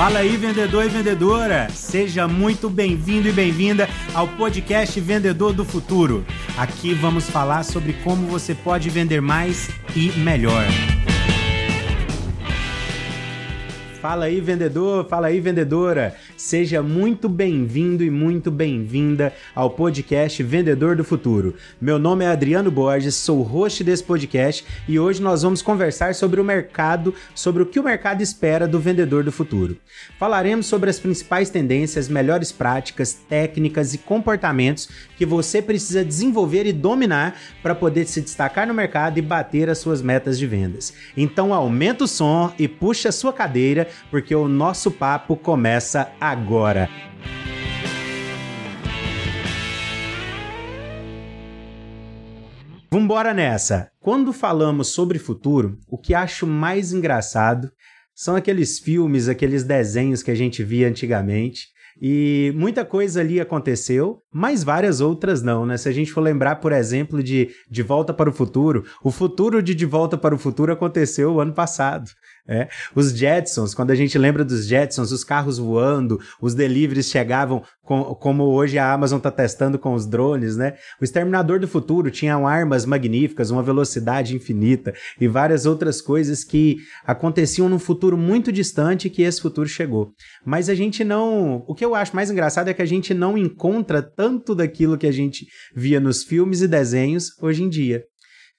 Fala aí, vendedor e vendedora! Seja muito bem-vindo e bem-vinda ao podcast Vendedor do Futuro. Aqui vamos falar sobre como você pode vender mais e melhor. Fala aí, vendedor, fala aí, vendedora. Seja muito bem-vindo e muito bem-vinda ao podcast Vendedor do Futuro. Meu nome é Adriano Borges, sou host desse podcast e hoje nós vamos conversar sobre o mercado, sobre o que o mercado espera do vendedor do futuro. Falaremos sobre as principais tendências, melhores práticas, técnicas e comportamentos que você precisa desenvolver e dominar para poder se destacar no mercado e bater as suas metas de vendas. Então aumenta o som e puxa a sua cadeira porque o nosso papo começa agora. Vambora nessa! Quando falamos sobre futuro, o que acho mais engraçado são aqueles filmes, aqueles desenhos que a gente via antigamente. E muita coisa ali aconteceu, mas várias outras não, né? Se a gente for lembrar, por exemplo, de De Volta para o Futuro, o futuro de De Volta para o Futuro aconteceu ano passado. É. Os Jetsons, quando a gente lembra dos Jetsons, os carros voando, os deliveries chegavam com, como hoje a Amazon está testando com os drones, né? O Exterminador do Futuro tinha armas magníficas, uma velocidade infinita e várias outras coisas que aconteciam num futuro muito distante que esse futuro chegou. Mas a gente não. O que eu acho mais engraçado é que a gente não encontra tanto daquilo que a gente via nos filmes e desenhos hoje em dia.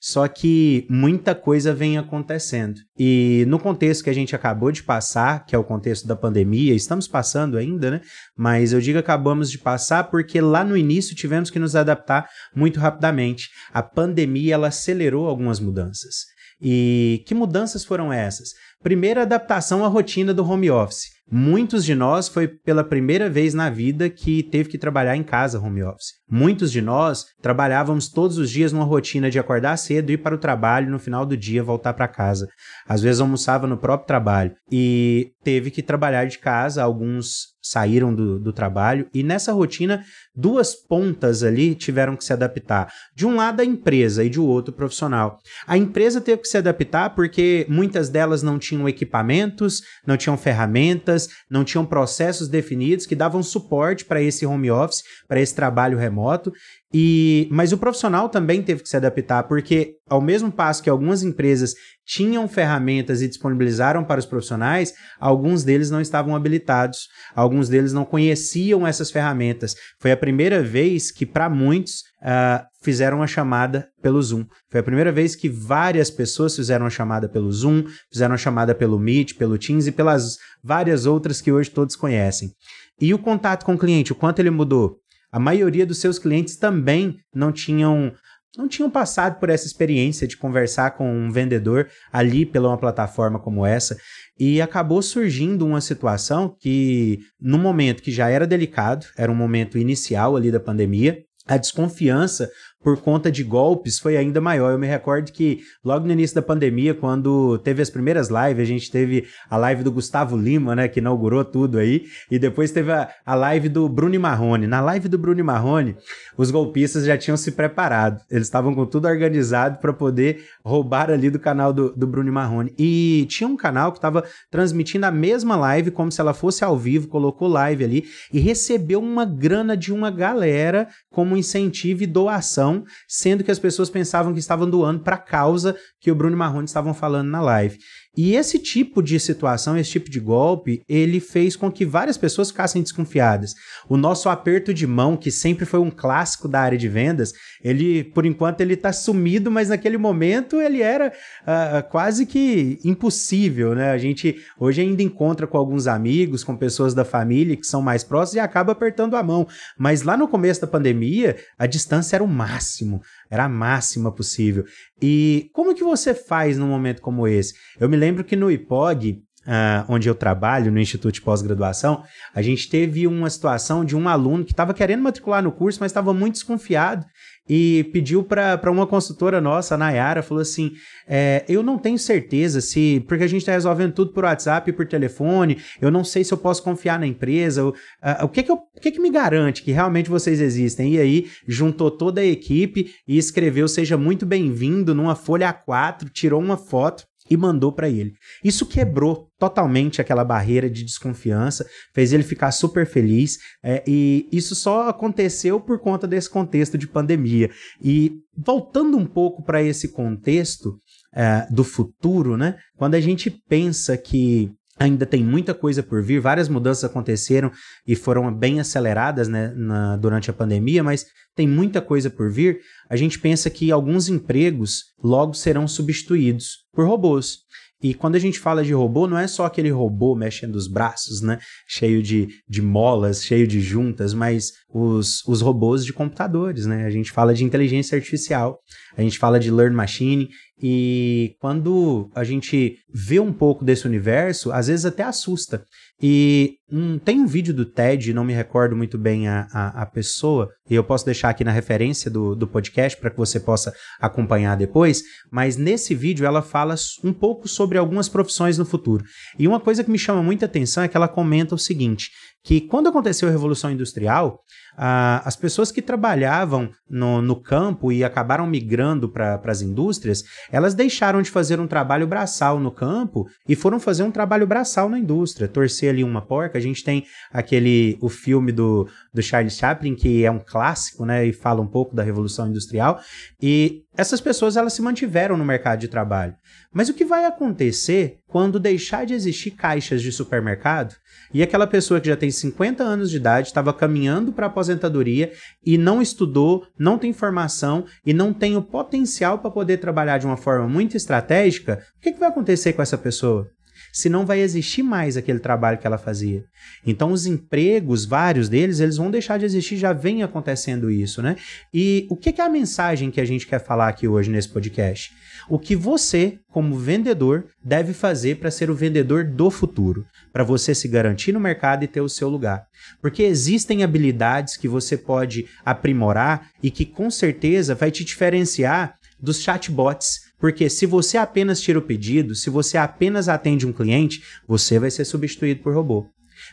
Só que muita coisa vem acontecendo. E no contexto que a gente acabou de passar, que é o contexto da pandemia, estamos passando ainda, né? Mas eu digo acabamos de passar porque lá no início tivemos que nos adaptar muito rapidamente. A pandemia ela acelerou algumas mudanças. E que mudanças foram essas? Primeira adaptação à rotina do home office. Muitos de nós foi pela primeira vez na vida que teve que trabalhar em casa home office. Muitos de nós trabalhávamos todos os dias numa rotina de acordar cedo, ir para o trabalho no final do dia voltar para casa. Às vezes almoçava no próprio trabalho e teve que trabalhar de casa. Alguns saíram do, do trabalho e nessa rotina duas pontas ali tiveram que se adaptar. De um lado a empresa e de outro o profissional. A empresa teve que se adaptar porque muitas delas não tinham equipamentos, não tinham ferramentas, não tinham processos definidos que davam suporte para esse home office, para esse trabalho remoto. E, mas o profissional também teve que se adaptar, porque ao mesmo passo que algumas empresas tinham ferramentas e disponibilizaram para os profissionais, alguns deles não estavam habilitados, alguns deles não conheciam essas ferramentas. Foi a primeira vez que, para muitos, uh, fizeram a chamada pelo Zoom. Foi a primeira vez que várias pessoas fizeram a chamada pelo Zoom, fizeram a chamada pelo Meet, pelo Teams e pelas várias outras que hoje todos conhecem. E o contato com o cliente, o quanto ele mudou? A maioria dos seus clientes também não tinham não tinham passado por essa experiência de conversar com um vendedor ali pela uma plataforma como essa. E acabou surgindo uma situação que no momento que já era delicado, era um momento inicial ali da pandemia, a desconfiança por conta de golpes foi ainda maior. Eu me recordo que logo no início da pandemia, quando teve as primeiras lives, a gente teve a live do Gustavo Lima, né, que inaugurou tudo aí, e depois teve a, a live do Bruno Marrone. Na live do Bruno Marrone, os golpistas já tinham se preparado. Eles estavam com tudo organizado para poder roubar ali do canal do, do Bruno Marrone. E tinha um canal que estava transmitindo a mesma live como se ela fosse ao vivo, colocou live ali e recebeu uma grana de uma galera como incentivo e doação sendo que as pessoas pensavam que estavam doando para a causa que o Bruno Marrone estavam falando na live. E esse tipo de situação, esse tipo de golpe, ele fez com que várias pessoas ficassem desconfiadas. O nosso aperto de mão, que sempre foi um clássico da área de vendas, ele, por enquanto, ele está sumido, mas naquele momento ele era uh, quase que impossível, né? A gente hoje ainda encontra com alguns amigos, com pessoas da família que são mais próximas e acaba apertando a mão. Mas lá no começo da pandemia, a distância era o máximo era a máxima possível. E como que você faz num momento como esse? Eu me lembro que no IPOG, Uh, onde eu trabalho, no Instituto de Pós-Graduação, a gente teve uma situação de um aluno que estava querendo matricular no curso, mas estava muito desconfiado e pediu para uma consultora nossa, a Nayara, falou assim: é, Eu não tenho certeza se. Porque a gente está resolvendo tudo por WhatsApp e por telefone, eu não sei se eu posso confiar na empresa. uh, o que que, eu, o que que me garante que realmente vocês existem? E aí juntou toda a equipe e escreveu: Seja muito bem-vindo numa folha A4, tirou uma foto e mandou para ele. Isso quebrou totalmente aquela barreira de desconfiança, fez ele ficar super feliz, é, e isso só aconteceu por conta desse contexto de pandemia. E voltando um pouco para esse contexto é, do futuro, né? Quando a gente pensa que Ainda tem muita coisa por vir, várias mudanças aconteceram e foram bem aceleradas né, na, durante a pandemia, mas tem muita coisa por vir. A gente pensa que alguns empregos logo serão substituídos por robôs. E quando a gente fala de robô, não é só aquele robô mexendo os braços, né? Cheio de, de molas, cheio de juntas, mas os, os robôs de computadores, né? A gente fala de inteligência artificial, a gente fala de learn machine, e quando a gente vê um pouco desse universo, às vezes até assusta. E um, tem um vídeo do TED, não me recordo muito bem a, a, a pessoa, e eu posso deixar aqui na referência do, do podcast para que você possa acompanhar depois, mas nesse vídeo ela fala um pouco sobre algumas profissões no futuro. E uma coisa que me chama muita atenção é que ela comenta o seguinte: que quando aconteceu a Revolução Industrial, ah, as pessoas que trabalhavam no, no campo e acabaram migrando para as indústrias, elas deixaram de fazer um trabalho braçal no campo e foram fazer um trabalho braçal na indústria, torcer ali uma porca. A gente tem aquele o filme do, do Charles Chaplin, que é um clássico, né, e fala um pouco da Revolução Industrial, e essas pessoas elas se mantiveram no mercado de trabalho. Mas o que vai acontecer quando deixar de existir caixas de supermercado e aquela pessoa que já tem 50 anos de idade estava caminhando para aposentadoria e não estudou, não tem formação e não tem o potencial para poder trabalhar de uma forma muito estratégica, o que, que vai acontecer com essa pessoa? Se não vai existir mais aquele trabalho que ela fazia. Então os empregos, vários deles, eles vão deixar de existir, já vem acontecendo isso, né? E o que é a mensagem que a gente quer falar aqui hoje nesse podcast? O que você, como vendedor, deve fazer para ser o vendedor do futuro, para você se garantir no mercado e ter o seu lugar. Porque existem habilidades que você pode aprimorar e que com certeza vai te diferenciar dos chatbots porque se você apenas tira o pedido, se você apenas atende um cliente, você vai ser substituído por robô.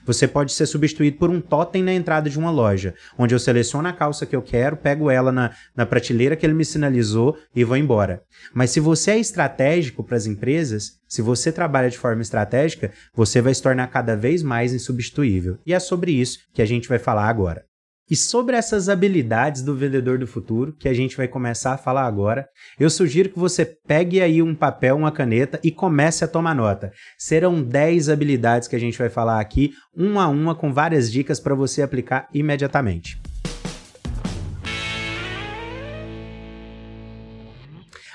Você pode ser substituído por um totem na entrada de uma loja, onde eu seleciono a calça que eu quero, pego ela na, na prateleira que ele me sinalizou e vou embora. Mas se você é estratégico para as empresas, se você trabalha de forma estratégica, você vai se tornar cada vez mais insubstituível. E é sobre isso que a gente vai falar agora. E sobre essas habilidades do vendedor do futuro, que a gente vai começar a falar agora, eu sugiro que você pegue aí um papel, uma caneta e comece a tomar nota. Serão 10 habilidades que a gente vai falar aqui, uma a uma, com várias dicas para você aplicar imediatamente.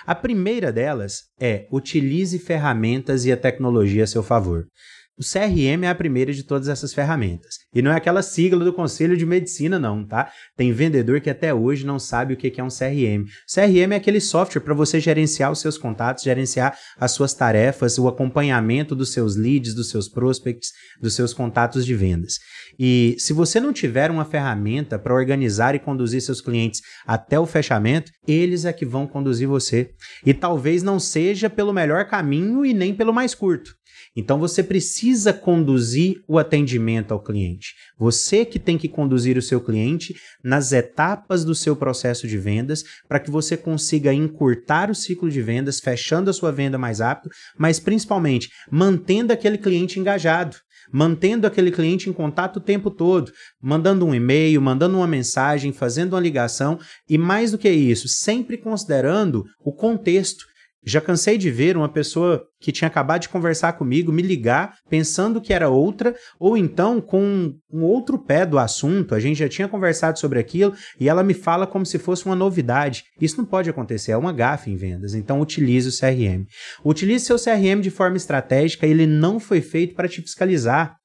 A primeira delas é utilize ferramentas e a tecnologia a seu favor. O CRM é a primeira de todas essas ferramentas. E não é aquela sigla do Conselho de Medicina, não, tá? Tem vendedor que até hoje não sabe o que é um CRM. CRM é aquele software para você gerenciar os seus contatos, gerenciar as suas tarefas, o acompanhamento dos seus leads, dos seus prospects, dos seus contatos de vendas. E se você não tiver uma ferramenta para organizar e conduzir seus clientes até o fechamento, eles é que vão conduzir você. E talvez não seja pelo melhor caminho e nem pelo mais curto. Então você precisa conduzir o atendimento ao cliente. Você que tem que conduzir o seu cliente nas etapas do seu processo de vendas para que você consiga encurtar o ciclo de vendas, fechando a sua venda mais rápido, mas principalmente mantendo aquele cliente engajado mantendo aquele cliente em contato o tempo todo, mandando um e-mail, mandando uma mensagem, fazendo uma ligação e mais do que isso, sempre considerando o contexto já cansei de ver uma pessoa que tinha acabado de conversar comigo me ligar pensando que era outra, ou então com um outro pé do assunto, a gente já tinha conversado sobre aquilo e ela me fala como se fosse uma novidade. Isso não pode acontecer, é uma gafe em vendas. Então utilize o CRM. Utilize seu CRM de forma estratégica, ele não foi feito para te fiscalizar.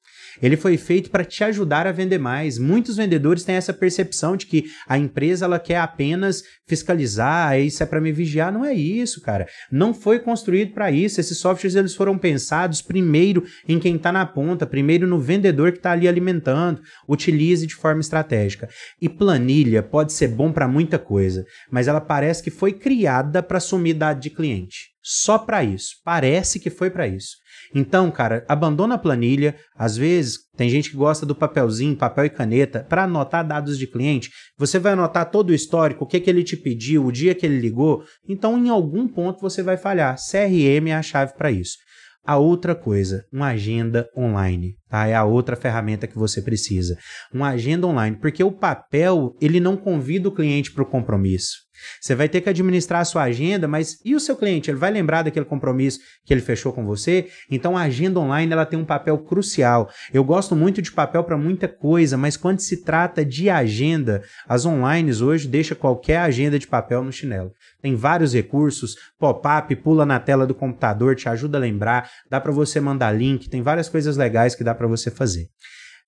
Ele foi feito para te ajudar a vender mais. Muitos vendedores têm essa percepção de que a empresa ela quer apenas fiscalizar, isso é para me vigiar. Não é isso, cara. Não foi construído para isso. Esses softwares eles foram pensados primeiro em quem está na ponta, primeiro no vendedor que está ali alimentando. Utilize de forma estratégica. E planilha pode ser bom para muita coisa, mas ela parece que foi criada para sumir dado de cliente. só para isso. Parece que foi para isso. Então, cara, abandona a planilha. Às vezes, tem gente que gosta do papelzinho, papel e caneta, para anotar dados de cliente. Você vai anotar todo o histórico, o que, que ele te pediu, o dia que ele ligou. Então, em algum ponto, você vai falhar. CRM é a chave para isso. A outra coisa, uma agenda online, tá? É a outra ferramenta que você precisa. Uma agenda online, porque o papel, ele não convida o cliente para o compromisso. Você vai ter que administrar a sua agenda, mas e o seu cliente? Ele vai lembrar daquele compromisso que ele fechou com você? Então a agenda online ela tem um papel crucial. Eu gosto muito de papel para muita coisa, mas quando se trata de agenda, as online hoje deixa qualquer agenda de papel no chinelo. Tem vários recursos, pop-up, pula na tela do computador, te ajuda a lembrar, dá para você mandar link, tem várias coisas legais que dá para você fazer.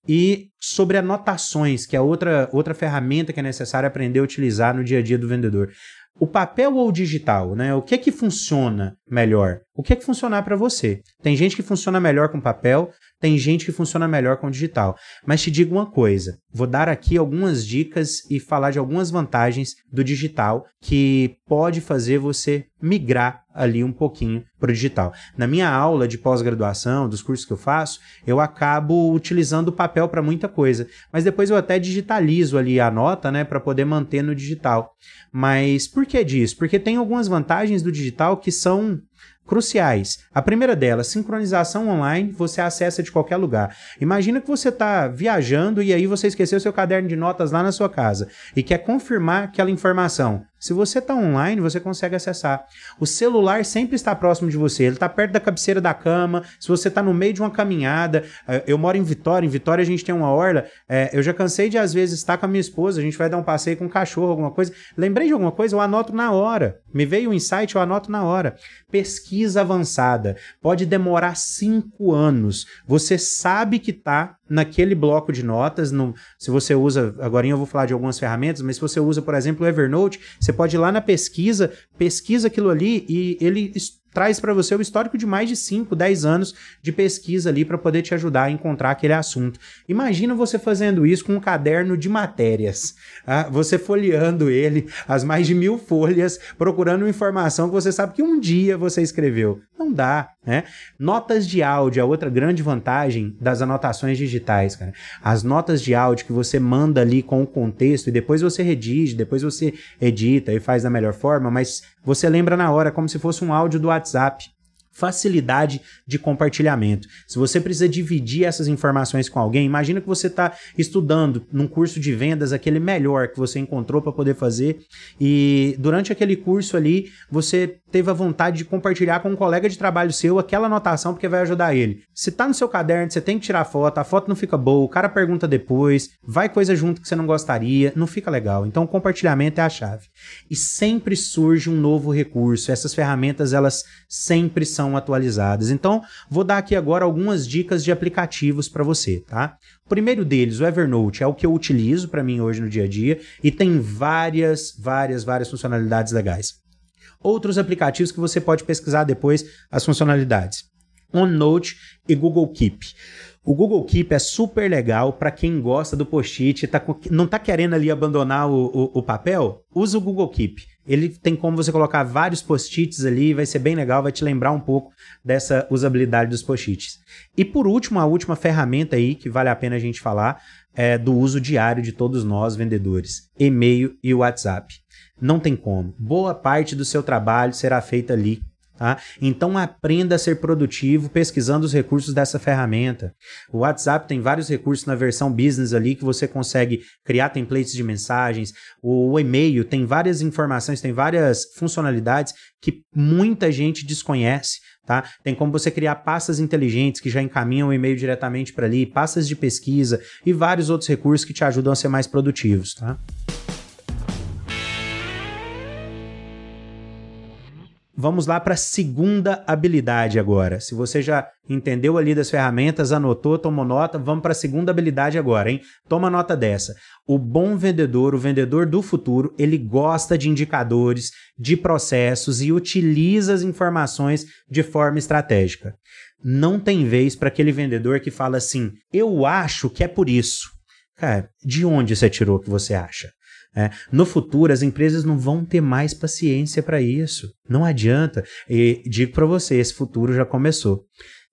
E sobre anotações, que é outra, outra ferramenta que é necessário aprender a utilizar no dia a dia do vendedor. O papel ou o digital, né? O que é que funciona melhor? O que é que funcionar para você? Tem gente que funciona melhor com papel, tem gente que funciona melhor com digital. Mas te digo uma coisa: vou dar aqui algumas dicas e falar de algumas vantagens do digital que pode fazer você migrar ali um pouquinho para o digital. Na minha aula de pós-graduação, dos cursos que eu faço, eu acabo utilizando o papel para muita coisa, mas depois eu até digitalizo ali a nota, né, para poder manter no digital. Mas por que disso? Porque tem algumas vantagens do digital que são cruciais. A primeira delas, sincronização online, você acessa de qualquer lugar. Imagina que você está viajando e aí você esqueceu seu caderno de notas lá na sua casa e quer confirmar aquela informação. Se você está online, você consegue acessar. O celular sempre está próximo de você, ele está perto da cabeceira da cama. Se você está no meio de uma caminhada, eh, eu moro em Vitória, em Vitória a gente tem uma orla. É, eu já cansei de, às vezes, estar com a minha esposa, a gente vai dar um passeio com um cachorro, alguma coisa. Lembrei de alguma coisa, eu anoto na hora. Me veio um insight, eu anoto na hora. Pesquisa avançada. Pode demorar cinco anos. Você sabe que está naquele bloco de notas. No, se você usa, agora eu vou falar de algumas ferramentas, mas se você usa, por exemplo, o Evernote, você pode ir lá na pesquisa, pesquisa aquilo ali e ele traz para você o histórico de mais de 5, 10 anos de pesquisa ali para poder te ajudar a encontrar aquele assunto. Imagina você fazendo isso com um caderno de matérias, ah, você folheando ele, as mais de mil folhas, procurando informação que você sabe que um dia você escreveu. Não dá, né? Notas de áudio, a outra grande vantagem das anotações digitais, cara. As notas de áudio que você manda ali com o contexto e depois você redige, depois você edita e faz da melhor forma, mas você lembra na hora como se fosse um áudio do WhatsApp facilidade de compartilhamento. Se você precisa dividir essas informações com alguém, imagina que você está estudando num curso de vendas aquele melhor que você encontrou para poder fazer e durante aquele curso ali você teve a vontade de compartilhar com um colega de trabalho seu aquela anotação porque vai ajudar ele. Se tá no seu caderno, você tem que tirar foto, a foto não fica boa, o cara pergunta depois, vai coisa junto que você não gostaria, não fica legal. Então, compartilhamento é a chave. E sempre surge um novo recurso. Essas ferramentas, elas sempre são atualizadas. Então, vou dar aqui agora algumas dicas de aplicativos para você, tá? O primeiro deles, o Evernote, é o que eu utilizo para mim hoje no dia a dia e tem várias, várias, várias funcionalidades legais outros aplicativos que você pode pesquisar depois as funcionalidades. OneNote e Google Keep. O Google Keep é super legal para quem gosta do post-it, tá, não está querendo ali abandonar o, o, o, papel? Usa o Google Keep. Ele tem como você colocar vários post-its ali, vai ser bem legal, vai te lembrar um pouco dessa usabilidade dos post-its. E por último, a última ferramenta aí que vale a pena a gente falar é do uso diário de todos nós vendedores: e-mail e WhatsApp. Não tem como. Boa parte do seu trabalho será feita ali. Tá? Então aprenda a ser produtivo pesquisando os recursos dessa ferramenta. O WhatsApp tem vários recursos na versão business ali que você consegue criar templates de mensagens. O e-mail tem várias informações, tem várias funcionalidades que muita gente desconhece. Tá? Tem como você criar pastas inteligentes que já encaminham o e-mail diretamente para ali, pastas de pesquisa e vários outros recursos que te ajudam a ser mais produtivos. Tá? Vamos lá para a segunda habilidade agora. Se você já entendeu ali das ferramentas, anotou, tomou nota, vamos para a segunda habilidade agora, hein? Toma nota dessa. O bom vendedor, o vendedor do futuro, ele gosta de indicadores, de processos e utiliza as informações de forma estratégica. Não tem vez para aquele vendedor que fala assim: "Eu acho que é por isso". Cara, de onde você tirou o que você acha? É, no futuro, as empresas não vão ter mais paciência para isso. Não adianta. E digo para você, esse futuro já começou.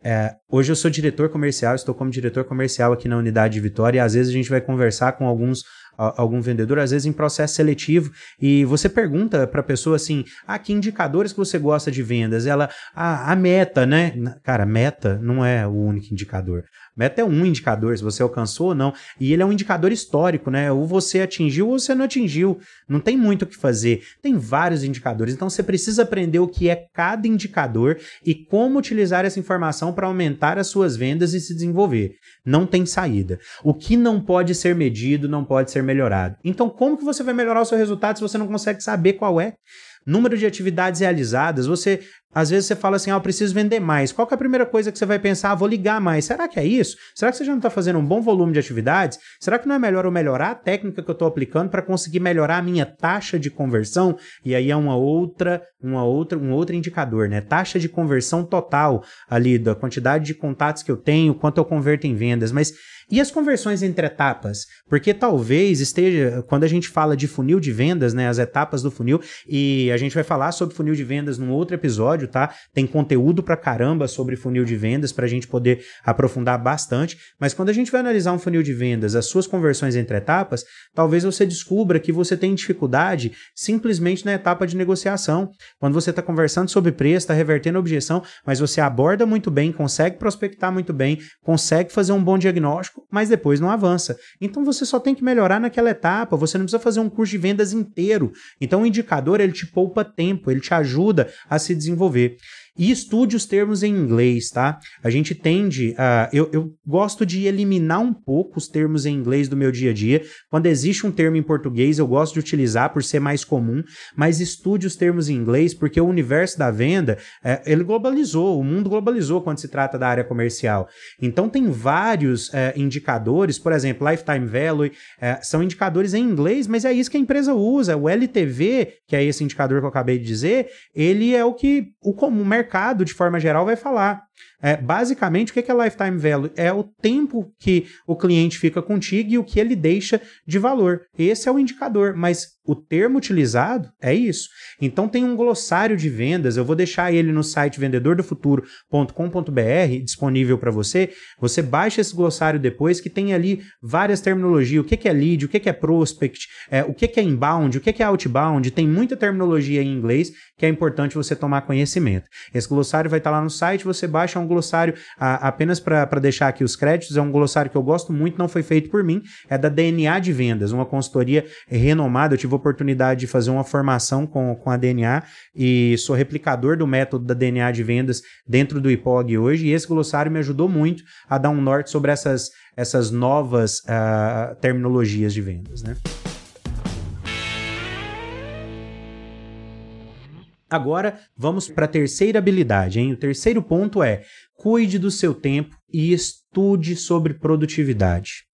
É, hoje eu sou diretor comercial, estou como diretor comercial aqui na unidade de Vitória e às vezes a gente vai conversar com alguns algum vendedor, às vezes em processo seletivo, e você pergunta para a pessoa assim: ah, que indicadores que você gosta de vendas? Ela, ah, a meta, né? Cara, meta não é o único indicador. Meta é um indicador, se você alcançou ou não. E ele é um indicador histórico, né? Ou você atingiu ou você não atingiu. Não tem muito o que fazer. Tem vários indicadores. Então você precisa aprender o que é cada indicador e como utilizar essa informação para aumentar as suas vendas e se desenvolver. Não tem saída. O que não pode ser medido não pode ser melhorado. Então, como que você vai melhorar o seu resultado se você não consegue saber qual é? número de atividades realizadas, você às vezes você fala assim, ah, eu preciso vender mais. Qual é a primeira coisa que você vai pensar? Ah, vou ligar mais. Será que é isso? Será que você já não está fazendo um bom volume de atividades? Será que não é melhor eu melhorar a técnica que eu estou aplicando para conseguir melhorar a minha taxa de conversão? E aí é uma outra, uma outra, um outro indicador, né? Taxa de conversão total ali da quantidade de contatos que eu tenho, quanto eu converto em vendas. Mas e as conversões entre etapas? Porque talvez esteja, quando a gente fala de funil de vendas, né, as etapas do funil, e a gente vai falar sobre funil de vendas num outro episódio, tá? Tem conteúdo pra caramba sobre funil de vendas para a gente poder aprofundar bastante. Mas quando a gente vai analisar um funil de vendas, as suas conversões entre etapas, talvez você descubra que você tem dificuldade simplesmente na etapa de negociação. Quando você está conversando sobre preço, está revertendo objeção, mas você aborda muito bem, consegue prospectar muito bem, consegue fazer um bom diagnóstico mas depois não avança. Então você só tem que melhorar naquela etapa, você não precisa fazer um curso de vendas inteiro. Então o indicador ele te poupa tempo, ele te ajuda a se desenvolver desenvolver. E estude os termos em inglês, tá? A gente tende a. Eu, eu gosto de eliminar um pouco os termos em inglês do meu dia a dia. Quando existe um termo em português, eu gosto de utilizar por ser mais comum, mas estude os termos em inglês, porque o universo da venda, é, ele globalizou, o mundo globalizou quando se trata da área comercial. Então, tem vários é, indicadores, por exemplo, Lifetime Value, é, são indicadores em inglês, mas é isso que a empresa usa. O LTV, que é esse indicador que eu acabei de dizer, ele é o que o comum mercado mercado, de forma geral, vai falar. É, basicamente, o que é lifetime value? É o tempo que o cliente fica contigo e o que ele deixa de valor. Esse é o indicador, mas o termo utilizado é isso. Então tem um glossário de vendas, eu vou deixar ele no site vendedordofuturo.com.br disponível para você. Você baixa esse glossário depois que tem ali várias terminologias, o que é lead, o que é prospect, é, o que é inbound, o que é outbound, tem muita terminologia em inglês que é importante você tomar conhecimento. Esse glossário vai estar lá no site, você baixa um glossário a, apenas para deixar aqui os créditos, é um glossário que eu gosto muito, não foi feito por mim, é da DNA de Vendas, uma consultoria renomada, eu tive a oportunidade de fazer uma formação com, com a DNA e sou replicador do método da DNA de vendas dentro do IPOG hoje, e esse glossário me ajudou muito a dar um norte sobre essas, essas novas uh, terminologias de vendas, né? Agora vamos para a terceira habilidade, hein? O terceiro ponto é cuide do seu tempo e estude sobre produtividade.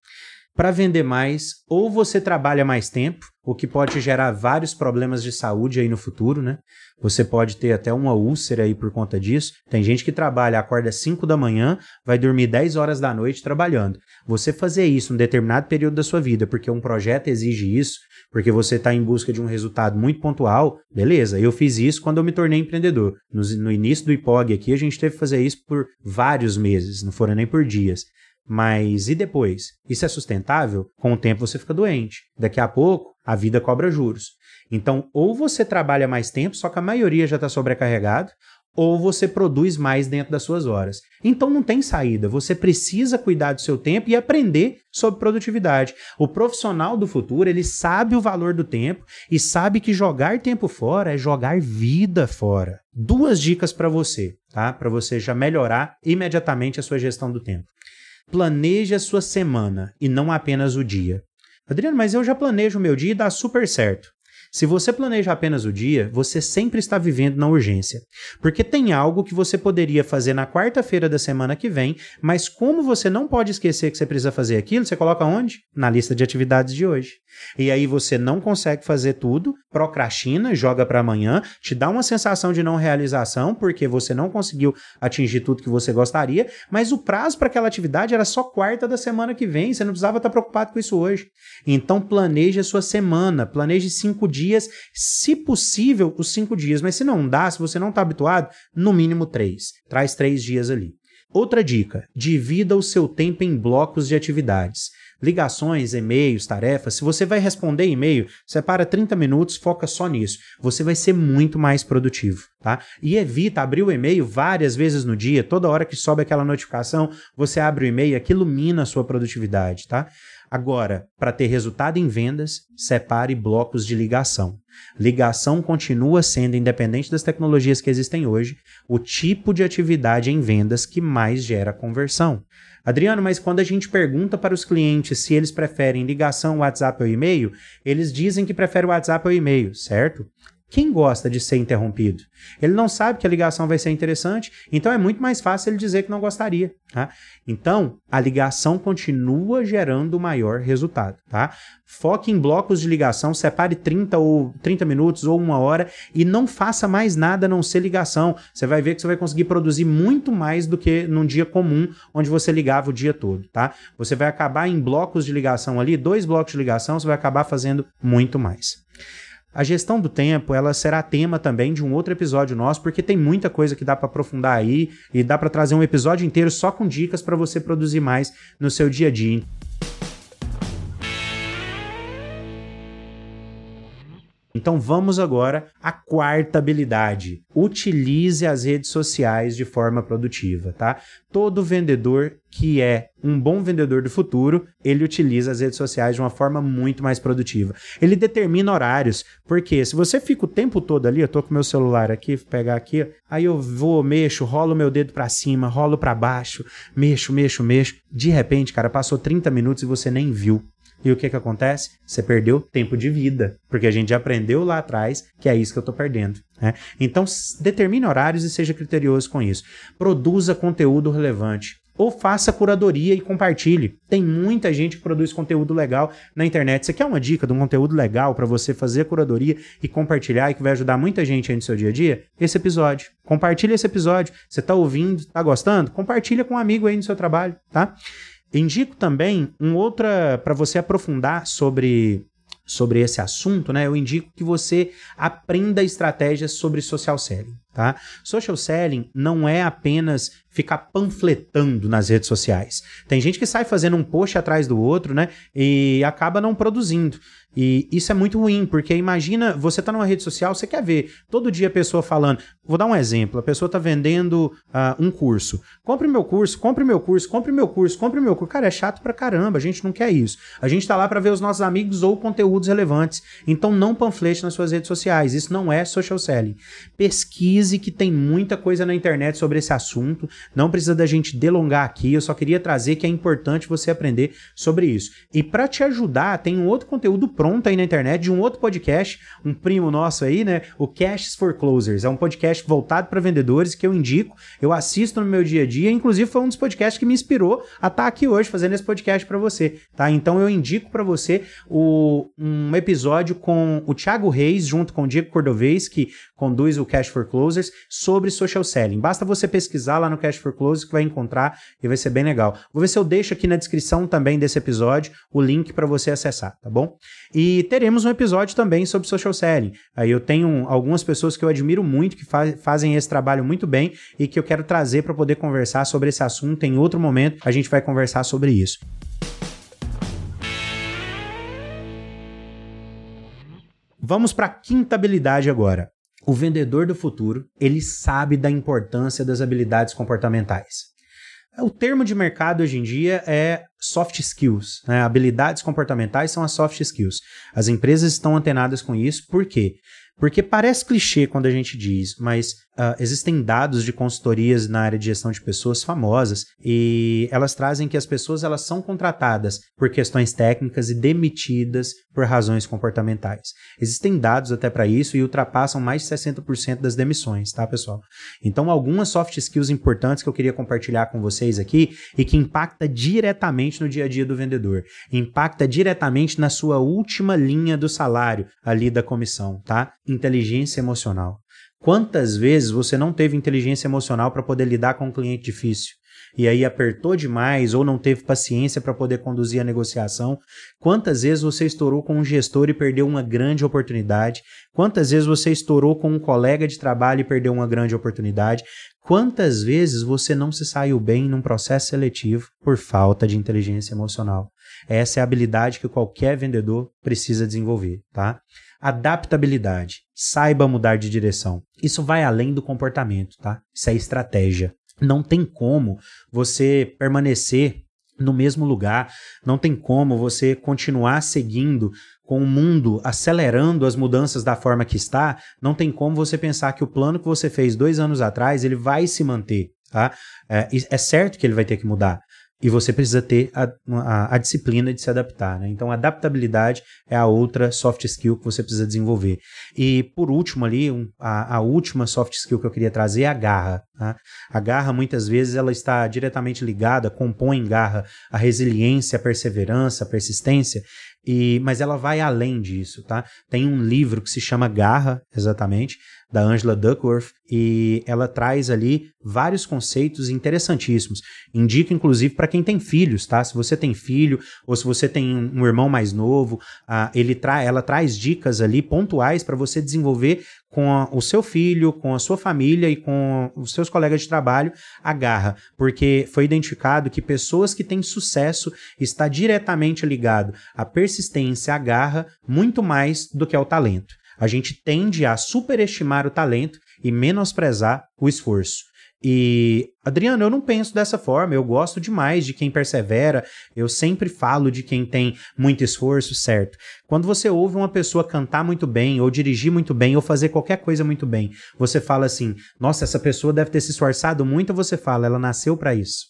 Para vender mais, ou você trabalha mais tempo, o que pode gerar vários problemas de saúde aí no futuro, né? Você pode ter até uma úlcera aí por conta disso. Tem gente que trabalha, acorda 5 da manhã, vai dormir 10 horas da noite trabalhando. Você fazer isso um determinado período da sua vida, porque um projeto exige isso, porque você está em busca de um resultado muito pontual, beleza. Eu fiz isso quando eu me tornei empreendedor. No, no início do IPOG aqui, a gente teve que fazer isso por vários meses, não foram nem por dias. Mas e depois? Isso é sustentável? Com o tempo você fica doente. Daqui a pouco, a vida cobra juros. Então, ou você trabalha mais tempo, só que a maioria já está sobrecarregado, ou você produz mais dentro das suas horas. Então não tem saída, você precisa cuidar do seu tempo e aprender sobre produtividade. O profissional do futuro, ele sabe o valor do tempo e sabe que jogar tempo fora é jogar vida fora. Duas dicas para você, tá? Para você já melhorar imediatamente a sua gestão do tempo. Planeje a sua semana e não apenas o dia. Adriano, mas eu já planejo o meu dia e dá super certo. Se você planeja apenas o dia, você sempre está vivendo na urgência. Porque tem algo que você poderia fazer na quarta-feira da semana que vem, mas como você não pode esquecer que você precisa fazer aquilo, você coloca onde? Na lista de atividades de hoje. E aí você não consegue fazer tudo, procrastina, joga para amanhã, te dá uma sensação de não realização, porque você não conseguiu atingir tudo que você gostaria, mas o prazo para aquela atividade era só quarta da semana que vem, você não precisava estar preocupado com isso hoje. Então planeje a sua semana, planeje cinco dias, se possível, os cinco dias, mas se não dá, se você não está habituado, no mínimo três. Traz três dias ali. Outra dica: divida o seu tempo em blocos de atividades ligações, e-mails, tarefas, se você vai responder e-mail, separa 30 minutos, foca só nisso. Você vai ser muito mais produtivo, tá? E evita abrir o e-mail várias vezes no dia, toda hora que sobe aquela notificação, você abre o e-mail, aquilo ilumina a sua produtividade, tá? Agora, para ter resultado em vendas, separe blocos de ligação. Ligação continua sendo, independente das tecnologias que existem hoje, o tipo de atividade em vendas que mais gera conversão. Adriano, mas quando a gente pergunta para os clientes se eles preferem ligação, WhatsApp ou e-mail, eles dizem que preferem o WhatsApp ou e-mail, certo? Quem gosta de ser interrompido? Ele não sabe que a ligação vai ser interessante, então é muito mais fácil ele dizer que não gostaria. Tá? Então, a ligação continua gerando maior resultado. Tá? Foque em blocos de ligação, separe 30 ou 30 minutos ou uma hora e não faça mais nada a não ser ligação. Você vai ver que você vai conseguir produzir muito mais do que num dia comum, onde você ligava o dia todo. Tá? Você vai acabar em blocos de ligação ali, dois blocos de ligação, você vai acabar fazendo muito mais. A gestão do tempo, ela será tema também de um outro episódio nosso, porque tem muita coisa que dá para aprofundar aí e dá para trazer um episódio inteiro só com dicas para você produzir mais no seu dia a dia. Então vamos agora à quarta habilidade. Utilize as redes sociais de forma produtiva, tá? Todo vendedor que é um bom vendedor do futuro, ele utiliza as redes sociais de uma forma muito mais produtiva. Ele determina horários, porque se você fica o tempo todo ali, eu tô com meu celular aqui, vou pegar aqui, aí eu vou, mexo, rolo meu dedo para cima, rolo para baixo, mexo, mexo, mexo. De repente, cara, passou 30 minutos e você nem viu. E o que que acontece? Você perdeu tempo de vida, porque a gente já aprendeu lá atrás que é isso que eu estou perdendo. Né? Então, determine horários e seja criterioso com isso. Produza conteúdo relevante. Ou faça curadoria e compartilhe. Tem muita gente que produz conteúdo legal na internet. Você quer uma dica de um conteúdo legal para você fazer curadoria e compartilhar e que vai ajudar muita gente aí no seu dia a dia? Esse episódio. Compartilhe esse episódio. Você está ouvindo, está gostando? Compartilha com um amigo aí no seu trabalho, tá? Indico também um outra para você aprofundar sobre sobre esse assunto, né? Eu indico que você aprenda estratégias sobre social selling, tá? Social selling não é apenas ficar panfletando nas redes sociais. Tem gente que sai fazendo um post atrás do outro, né? E acaba não produzindo. E isso é muito ruim, porque imagina, você está numa rede social, você quer ver todo dia a pessoa falando. Vou dar um exemplo: a pessoa está vendendo uh, um curso. Compre meu curso, compre meu curso, compre meu curso, compre meu curso. Cara, é chato pra caramba, a gente não quer isso. A gente está lá para ver os nossos amigos ou conteúdos relevantes. Então não panflete nas suas redes sociais. Isso não é social selling. Pesquise que tem muita coisa na internet sobre esse assunto. Não precisa da gente delongar aqui. Eu só queria trazer que é importante você aprender sobre isso. E para te ajudar, tem um outro conteúdo pronta aí na internet de um outro podcast, um primo nosso aí, né? O Cash for Closers. É um podcast voltado para vendedores que eu indico, eu assisto no meu dia a dia, inclusive foi um dos podcasts que me inspirou a estar tá aqui hoje fazendo esse podcast para você, tá? Então eu indico para você o, um episódio com o Thiago Reis junto com o Diego Cordovez, que conduz o Cash for Closers, sobre social selling. Basta você pesquisar lá no Cash for Closers que vai encontrar e vai ser bem legal. Vou ver se eu deixo aqui na descrição também desse episódio o link para você acessar, tá bom? E teremos um episódio também sobre social selling. Aí eu tenho algumas pessoas que eu admiro muito, que fa fazem esse trabalho muito bem e que eu quero trazer para poder conversar sobre esse assunto. Em outro momento a gente vai conversar sobre isso. Vamos para a quinta habilidade agora. O vendedor do futuro, ele sabe da importância das habilidades comportamentais. O termo de mercado hoje em dia é soft skills. Né? Habilidades comportamentais são as soft skills. As empresas estão antenadas com isso, por quê? Porque parece clichê quando a gente diz, mas Uh, existem dados de consultorias na área de gestão de pessoas famosas e elas trazem que as pessoas elas são contratadas por questões técnicas e demitidas por razões comportamentais. Existem dados até para isso e ultrapassam mais de 60% das demissões, tá, pessoal? Então, algumas soft skills importantes que eu queria compartilhar com vocês aqui e que impacta diretamente no dia a dia do vendedor, impacta diretamente na sua última linha do salário ali da comissão, tá? Inteligência emocional. Quantas vezes você não teve inteligência emocional para poder lidar com um cliente difícil? E aí apertou demais ou não teve paciência para poder conduzir a negociação? Quantas vezes você estourou com um gestor e perdeu uma grande oportunidade? Quantas vezes você estourou com um colega de trabalho e perdeu uma grande oportunidade? Quantas vezes você não se saiu bem num processo seletivo por falta de inteligência emocional? Essa é a habilidade que qualquer vendedor precisa desenvolver, tá? Adaptabilidade. Saiba mudar de direção. Isso vai além do comportamento, tá? Isso é estratégia. Não tem como você permanecer no mesmo lugar, não tem como você continuar seguindo com o mundo acelerando as mudanças da forma que está, não tem como você pensar que o plano que você fez dois anos atrás ele vai se manter. Tá? É, é certo que ele vai ter que mudar, e você precisa ter a, a, a disciplina de se adaptar. Né? Então, adaptabilidade é a outra soft skill que você precisa desenvolver. E, por último, ali, um, a, a, última soft skill que eu queria trazer é a garra. Tá? A garra, muitas vezes, ela está diretamente ligada, compõe garra a resiliência, a perseverança, a persistência. E, mas ela vai além disso, tá? Tem um livro que se chama Garra, exatamente, da Angela Duckworth, e ela traz ali vários conceitos interessantíssimos. Indica, inclusive, para quem tem filhos, tá? Se você tem filho ou se você tem um irmão mais novo, uh, ele tra ela traz dicas ali pontuais para você desenvolver com a, o seu filho, com a sua família e com os seus colegas de trabalho a garra, porque foi identificado que pessoas que têm sucesso está diretamente ligado à persistência, à garra, muito mais do que ao talento. A gente tende a superestimar o talento e menosprezar o esforço. E, Adriano, eu não penso dessa forma. Eu gosto demais de quem persevera. Eu sempre falo de quem tem muito esforço, certo? Quando você ouve uma pessoa cantar muito bem, ou dirigir muito bem, ou fazer qualquer coisa muito bem, você fala assim: nossa, essa pessoa deve ter se esforçado muito. Você fala, ela nasceu para isso.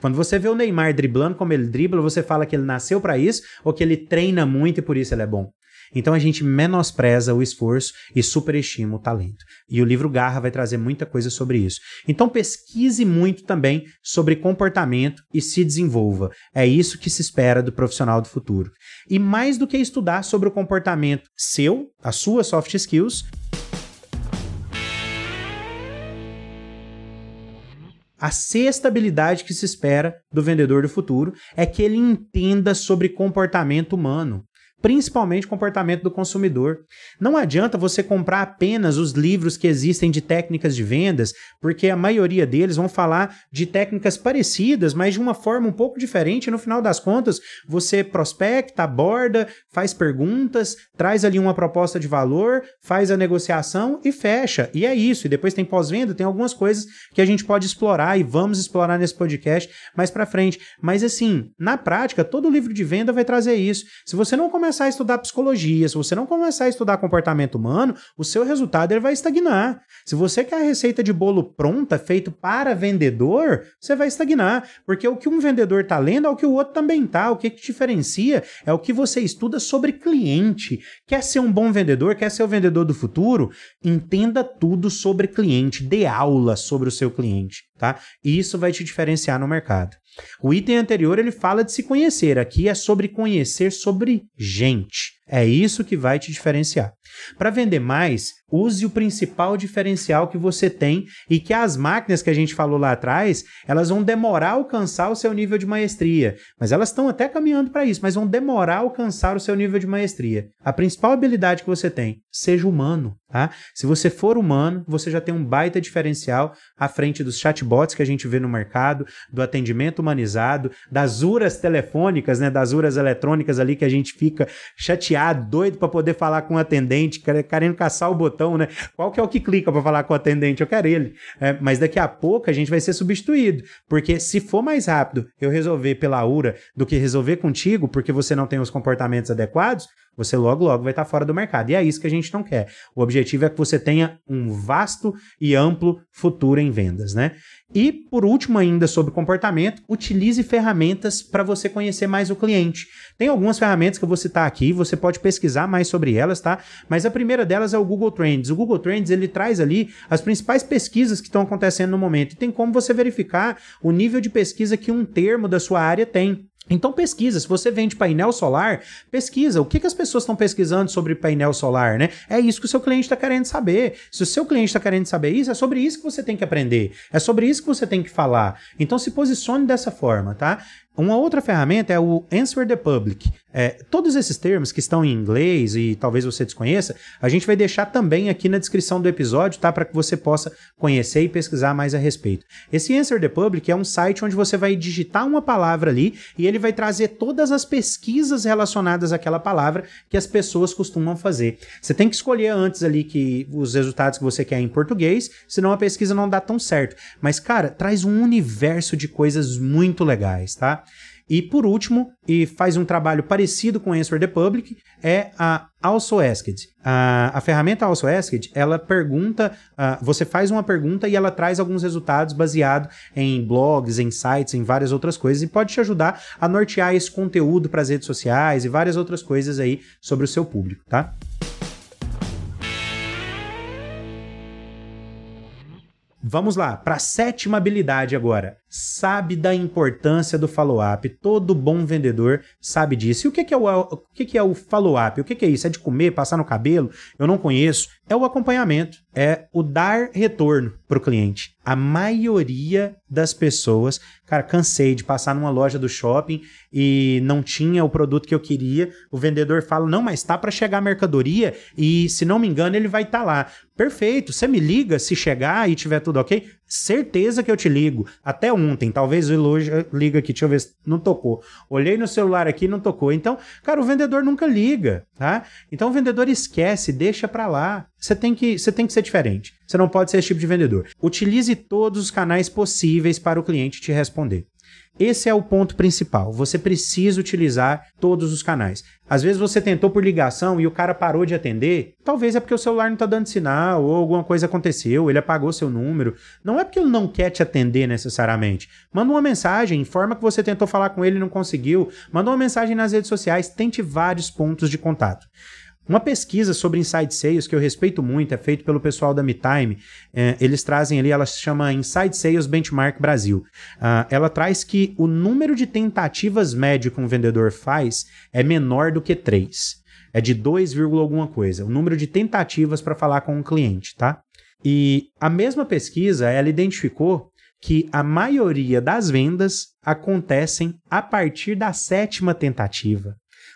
Quando você vê o Neymar driblando como ele dribla, você fala que ele nasceu para isso ou que ele treina muito e por isso ele é bom. Então a gente menospreza o esforço e superestima o talento. E o livro Garra vai trazer muita coisa sobre isso. Então pesquise muito também sobre comportamento e se desenvolva. É isso que se espera do profissional do futuro. E mais do que estudar sobre o comportamento seu, as suas soft skills, A sexta habilidade que se espera do vendedor do futuro é que ele entenda sobre comportamento humano principalmente comportamento do consumidor. Não adianta você comprar apenas os livros que existem de técnicas de vendas, porque a maioria deles vão falar de técnicas parecidas, mas de uma forma um pouco diferente. No final das contas, você prospecta, aborda, faz perguntas, traz ali uma proposta de valor, faz a negociação e fecha. E é isso. E depois tem pós-venda, tem algumas coisas que a gente pode explorar e vamos explorar nesse podcast mais para frente. Mas assim, na prática, todo livro de venda vai trazer isso. Se você não começa começar a estudar psicologia, se você não começar a estudar comportamento humano, o seu resultado ele vai estagnar. Se você quer a receita de bolo pronta, feito para vendedor, você vai estagnar. Porque o que um vendedor está lendo é o que o outro também está. O que, que diferencia é o que você estuda sobre cliente. Quer ser um bom vendedor? Quer ser o vendedor do futuro? Entenda tudo sobre cliente. Dê aula sobre o seu cliente, tá? E isso vai te diferenciar no mercado. O item anterior ele fala de se conhecer, aqui é sobre conhecer sobre gente. É isso que vai te diferenciar. Para vender mais, use o principal diferencial que você tem e que as máquinas que a gente falou lá atrás, elas vão demorar a alcançar o seu nível de maestria. Mas elas estão até caminhando para isso, mas vão demorar a alcançar o seu nível de maestria. A principal habilidade que você tem, seja humano. Tá? Se você for humano, você já tem um baita diferencial à frente dos chatbots que a gente vê no mercado, do atendimento humanizado, das uras telefônicas, né, das uras eletrônicas ali que a gente fica chateado, doido para poder falar com o atendente, querendo caçar o botão, né? Qual que é o que clica para falar com o atendente? Eu quero ele. É, mas daqui a pouco a gente vai ser substituído, porque se for mais rápido eu resolver pela URA do que resolver contigo, porque você não tem os comportamentos adequados, você logo, logo vai estar fora do mercado. E é isso que a gente não quer. O objetivo é que você tenha um vasto e amplo futuro em vendas, né? E, por último, ainda sobre comportamento, utilize ferramentas para você conhecer mais o cliente. Tem algumas ferramentas que eu vou citar aqui, você pode pesquisar mais sobre elas, tá? Mas a primeira delas é o Google Trends. O Google Trends ele traz ali as principais pesquisas que estão acontecendo no momento e tem como você verificar o nível de pesquisa que um termo da sua área tem. Então pesquisa, se você vende painel solar, pesquisa o que, que as pessoas estão pesquisando sobre painel solar, né? É isso que o seu cliente está querendo saber. Se o seu cliente está querendo saber isso, é sobre isso que você tem que aprender. É sobre isso que você tem que falar. Então se posicione dessa forma, tá? Uma outra ferramenta é o Answer the Public. É, todos esses termos que estão em inglês e talvez você desconheça, a gente vai deixar também aqui na descrição do episódio, tá? Para que você possa conhecer e pesquisar mais a respeito. Esse Answer the Public é um site onde você vai digitar uma palavra ali e ele vai trazer todas as pesquisas relacionadas àquela palavra que as pessoas costumam fazer. Você tem que escolher antes ali que os resultados que você quer em português, senão a pesquisa não dá tão certo. Mas, cara, traz um universo de coisas muito legais, tá? E por último, e faz um trabalho parecido com Answer the Public, é a Also Asked. A, a ferramenta Also Asked, ela pergunta, uh, você faz uma pergunta e ela traz alguns resultados baseados em blogs, em sites, em várias outras coisas e pode te ajudar a nortear esse conteúdo para as redes sociais e várias outras coisas aí sobre o seu público, tá? Vamos lá, para a sétima habilidade agora. Sabe da importância do follow-up. Todo bom vendedor sabe disso. E o que, é o, o, que, é o follow-up? O que, que é isso? É de comer, passar no cabelo? Eu não conheço. É o acompanhamento. É o dar retorno para o cliente. A maioria das pessoas, cara, cansei de passar numa loja do shopping e não tinha o produto que eu queria. O vendedor fala: não, mas tá para chegar a mercadoria e, se não me engano, ele vai estar tá lá. Perfeito, você me liga se chegar e tiver tudo ok? Certeza que eu te ligo. Até ontem, talvez o Eloge liga aqui, deixa eu ver se não tocou. Olhei no celular aqui não tocou. Então, cara, o vendedor nunca liga, tá? Então o vendedor esquece, deixa para lá. Você tem que, você tem que ser diferente. Você não pode ser esse tipo de vendedor. Utilize todos os canais possíveis para o cliente te responder. Esse é o ponto principal. Você precisa utilizar todos os canais. Às vezes você tentou por ligação e o cara parou de atender. Talvez é porque o celular não está dando sinal ou alguma coisa aconteceu, ele apagou seu número. Não é porque ele não quer te atender necessariamente. Manda uma mensagem, informa que você tentou falar com ele e não conseguiu. Manda uma mensagem nas redes sociais, tente vários pontos de contato. Uma pesquisa sobre inside sales que eu respeito muito, é feito pelo pessoal da MeTime. É, eles trazem ali, ela se chama Inside Sales Benchmark Brasil. Uh, ela traz que o número de tentativas médio que um vendedor faz é menor do que 3. É de 2, alguma coisa. O número de tentativas para falar com um cliente, tá? E a mesma pesquisa, ela identificou que a maioria das vendas acontecem a partir da sétima tentativa,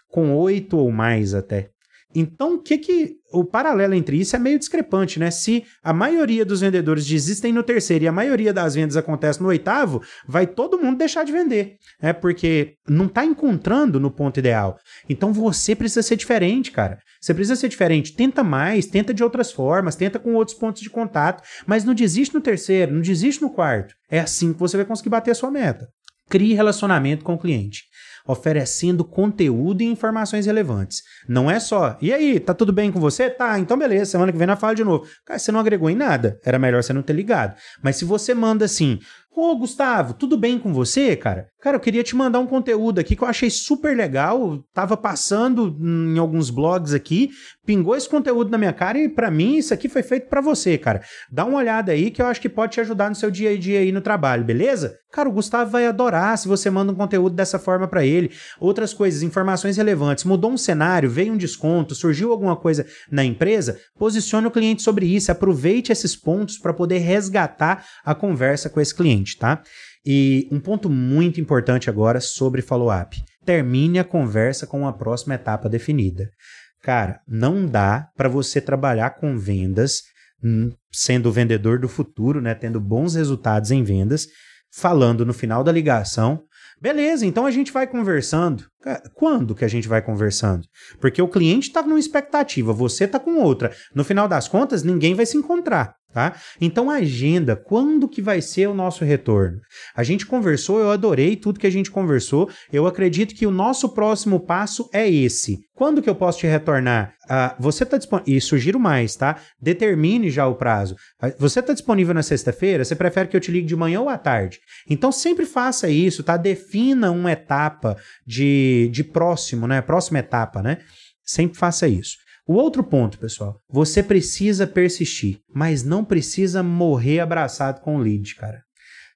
com oito ou mais até. Então, o que que o paralelo entre isso é meio discrepante, né? Se a maioria dos vendedores desistem no terceiro e a maioria das vendas acontece no oitavo, vai todo mundo deixar de vender, né? Porque não está encontrando no ponto ideal. Então você precisa ser diferente, cara. Você precisa ser diferente. Tenta mais, tenta de outras formas, tenta com outros pontos de contato, mas não desiste no terceiro, não desiste no quarto. É assim que você vai conseguir bater a sua meta. Crie relacionamento com o cliente oferecendo conteúdo e informações relevantes. Não é só, e aí, tá tudo bem com você? Tá, então beleza, semana que vem na fala de novo. Cara, você não agregou em nada, era melhor você não ter ligado. Mas se você manda assim, Ô, Gustavo, tudo bem com você, cara? Cara, eu queria te mandar um conteúdo aqui que eu achei super legal. Tava passando em alguns blogs aqui, pingou esse conteúdo na minha cara e para mim isso aqui foi feito para você, cara. Dá uma olhada aí que eu acho que pode te ajudar no seu dia a dia aí no trabalho, beleza? Cara, o Gustavo vai adorar se você manda um conteúdo dessa forma para ele. Outras coisas, informações relevantes. Mudou um cenário, veio um desconto, surgiu alguma coisa na empresa, posicione o cliente sobre isso, aproveite esses pontos para poder resgatar a conversa com esse cliente tá? E um ponto muito importante agora sobre follow-up. Termine a conversa com a próxima etapa definida. Cara, não dá para você trabalhar com vendas, hum, sendo vendedor do futuro, né, tendo bons resultados em vendas, falando no final da ligação, beleza, então a gente vai conversando. Quando que a gente vai conversando? Porque o cliente está numa expectativa, você está com outra. No final das contas, ninguém vai se encontrar. Tá? Então agenda, quando que vai ser o nosso retorno? A gente conversou, eu adorei tudo que a gente conversou. Eu acredito que o nosso próximo passo é esse. Quando que eu posso te retornar? Ah, você está disponível, e sugiro mais, tá? Determine já o prazo. Ah, você está disponível na sexta-feira? Você prefere que eu te ligue de manhã ou à tarde? Então sempre faça isso, tá? Defina uma etapa de, de próximo, né? Próxima etapa, né? Sempre faça isso. O outro ponto, pessoal, você precisa persistir, mas não precisa morrer abraçado com o lead, cara.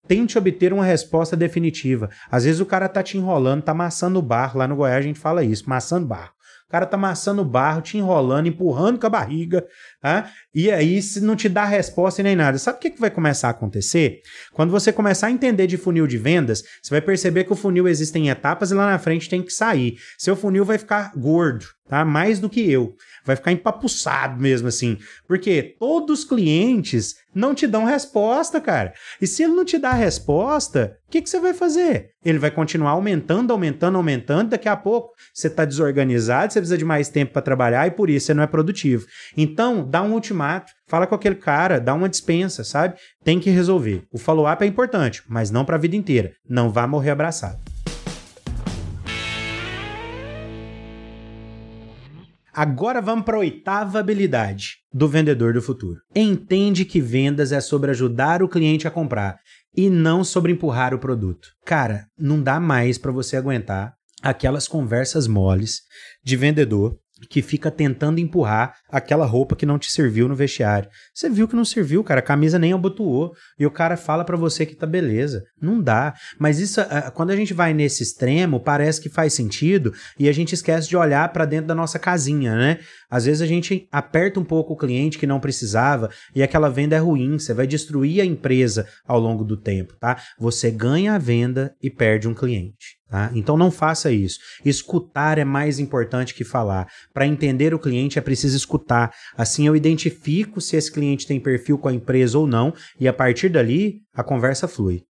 Tente obter uma resposta definitiva. Às vezes o cara tá te enrolando, tá amassando o barro. Lá no Goiás a gente fala isso, maçando barro. O cara tá amassando o barro, te enrolando, empurrando com a barriga, tá? e aí se não te dá resposta nem nada. Sabe o que, que vai começar a acontecer? Quando você começar a entender de funil de vendas, você vai perceber que o funil existe em etapas e lá na frente tem que sair. Seu funil vai ficar gordo, tá? Mais do que eu. Vai ficar empapuçado mesmo assim. Porque todos os clientes não te dão resposta, cara. E se ele não te dá resposta, o que, que você vai fazer? Ele vai continuar aumentando, aumentando, aumentando. Daqui a pouco você está desorganizado, você precisa de mais tempo para trabalhar e por isso você não é produtivo. Então, dá um ultimato, fala com aquele cara, dá uma dispensa, sabe? Tem que resolver. O follow-up é importante, mas não para a vida inteira. Não vá morrer abraçado. Agora vamos para a oitava habilidade do vendedor do futuro. Entende que vendas é sobre ajudar o cliente a comprar e não sobre empurrar o produto. Cara, não dá mais para você aguentar aquelas conversas moles de vendedor que fica tentando empurrar aquela roupa que não te serviu no vestiário. Você viu que não serviu, cara, a camisa nem abotoou e o cara fala para você que tá beleza. Não dá. Mas isso, ah, quando a gente vai nesse extremo, parece que faz sentido e a gente esquece de olhar para dentro da nossa casinha, né? Às vezes a gente aperta um pouco o cliente que não precisava e aquela venda é ruim, você vai destruir a empresa ao longo do tempo, tá? Você ganha a venda e perde um cliente. Tá? Então não faça isso. Escutar é mais importante que falar. Para entender o cliente é preciso escutar. Assim eu identifico se esse cliente tem perfil com a empresa ou não, e a partir dali a conversa flui.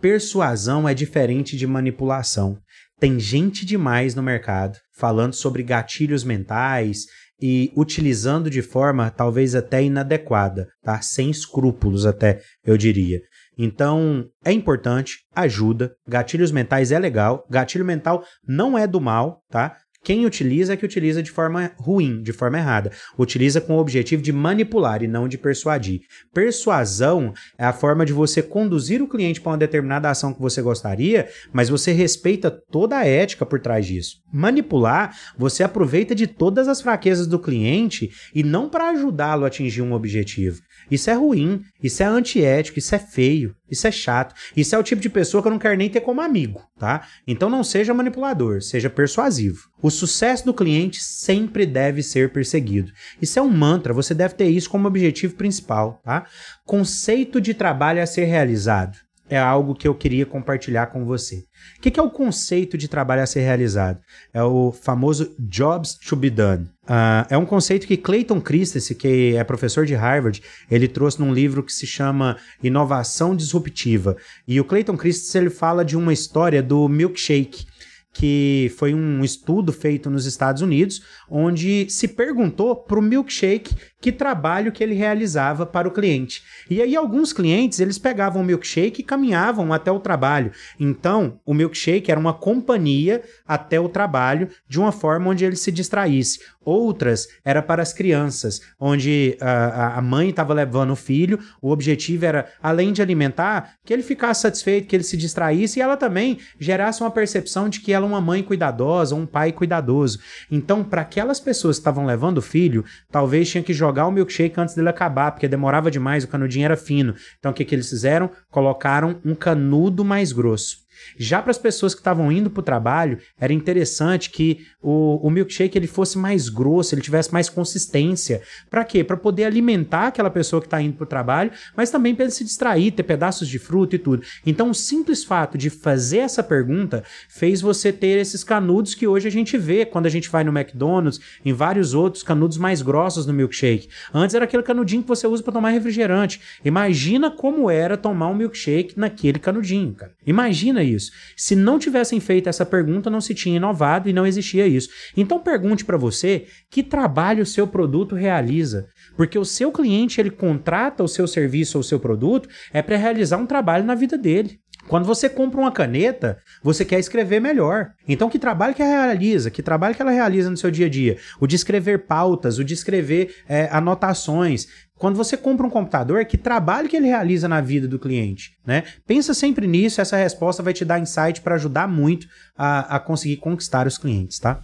Persuasão é diferente de manipulação. Tem gente demais no mercado falando sobre gatilhos mentais e utilizando de forma talvez até inadequada, tá? Sem escrúpulos até, eu diria. Então, é importante, ajuda. Gatilhos mentais é legal. Gatilho mental não é do mal, tá? Quem utiliza é que utiliza de forma ruim, de forma errada. Utiliza com o objetivo de manipular e não de persuadir. Persuasão é a forma de você conduzir o cliente para uma determinada ação que você gostaria, mas você respeita toda a ética por trás disso. Manipular, você aproveita de todas as fraquezas do cliente e não para ajudá-lo a atingir um objetivo. Isso é ruim, isso é antiético, isso é feio, isso é chato. Isso é o tipo de pessoa que eu não quero nem ter como amigo, tá? Então não seja manipulador, seja persuasivo. O sucesso do cliente sempre deve ser perseguido. Isso é um mantra, você deve ter isso como objetivo principal, tá? Conceito de trabalho a ser realizado é algo que eu queria compartilhar com você. O que, é o conceito de trabalho a ser realizado? É o famoso jobs to be done. Uh, é um conceito que Clayton Christensen, que é professor de Harvard, ele trouxe num livro que se chama Inovação Disruptiva. E o Clayton Christensen ele fala de uma história do milkshake que foi um estudo feito nos Estados Unidos, onde se perguntou para o milkshake que trabalho que ele realizava para o cliente. E aí alguns clientes, eles pegavam o milkshake e caminhavam até o trabalho. Então, o milkshake era uma companhia até o trabalho de uma forma onde ele se distraísse. Outras era para as crianças, onde a, a mãe estava levando o filho, o objetivo era, além de alimentar, que ele ficasse satisfeito, que ele se distraísse e ela também gerasse uma percepção de que ela é uma mãe cuidadosa, um pai cuidadoso. Então, para aquelas pessoas que estavam levando o filho, talvez tinha que jogar o milkshake antes dele acabar, porque demorava demais, o canudinho era fino. Então, o que, que eles fizeram? Colocaram um canudo mais grosso. Já para as pessoas que estavam indo para o trabalho, era interessante que o, o milkshake ele fosse mais grosso, ele tivesse mais consistência. Para quê? Para poder alimentar aquela pessoa que está indo para o trabalho, mas também para ele se distrair, ter pedaços de fruta e tudo. Então, o simples fato de fazer essa pergunta fez você ter esses canudos que hoje a gente vê quando a gente vai no McDonald's, em vários outros canudos mais grossos no milkshake. Antes era aquele canudinho que você usa para tomar refrigerante. Imagina como era tomar um milkshake naquele canudinho, cara. Imagina isso. Se não tivessem feito essa pergunta, não se tinha inovado e não existia isso. Então pergunte para você que trabalho o seu produto realiza, porque o seu cliente ele contrata o seu serviço ou o seu produto é para realizar um trabalho na vida dele. Quando você compra uma caneta, você quer escrever melhor. Então, que trabalho que ela realiza? Que trabalho que ela realiza no seu dia a dia? O de escrever pautas, o de escrever é, anotações. Quando você compra um computador, que trabalho que ele realiza na vida do cliente? Né? Pensa sempre nisso, essa resposta vai te dar insight para ajudar muito a, a conseguir conquistar os clientes, tá?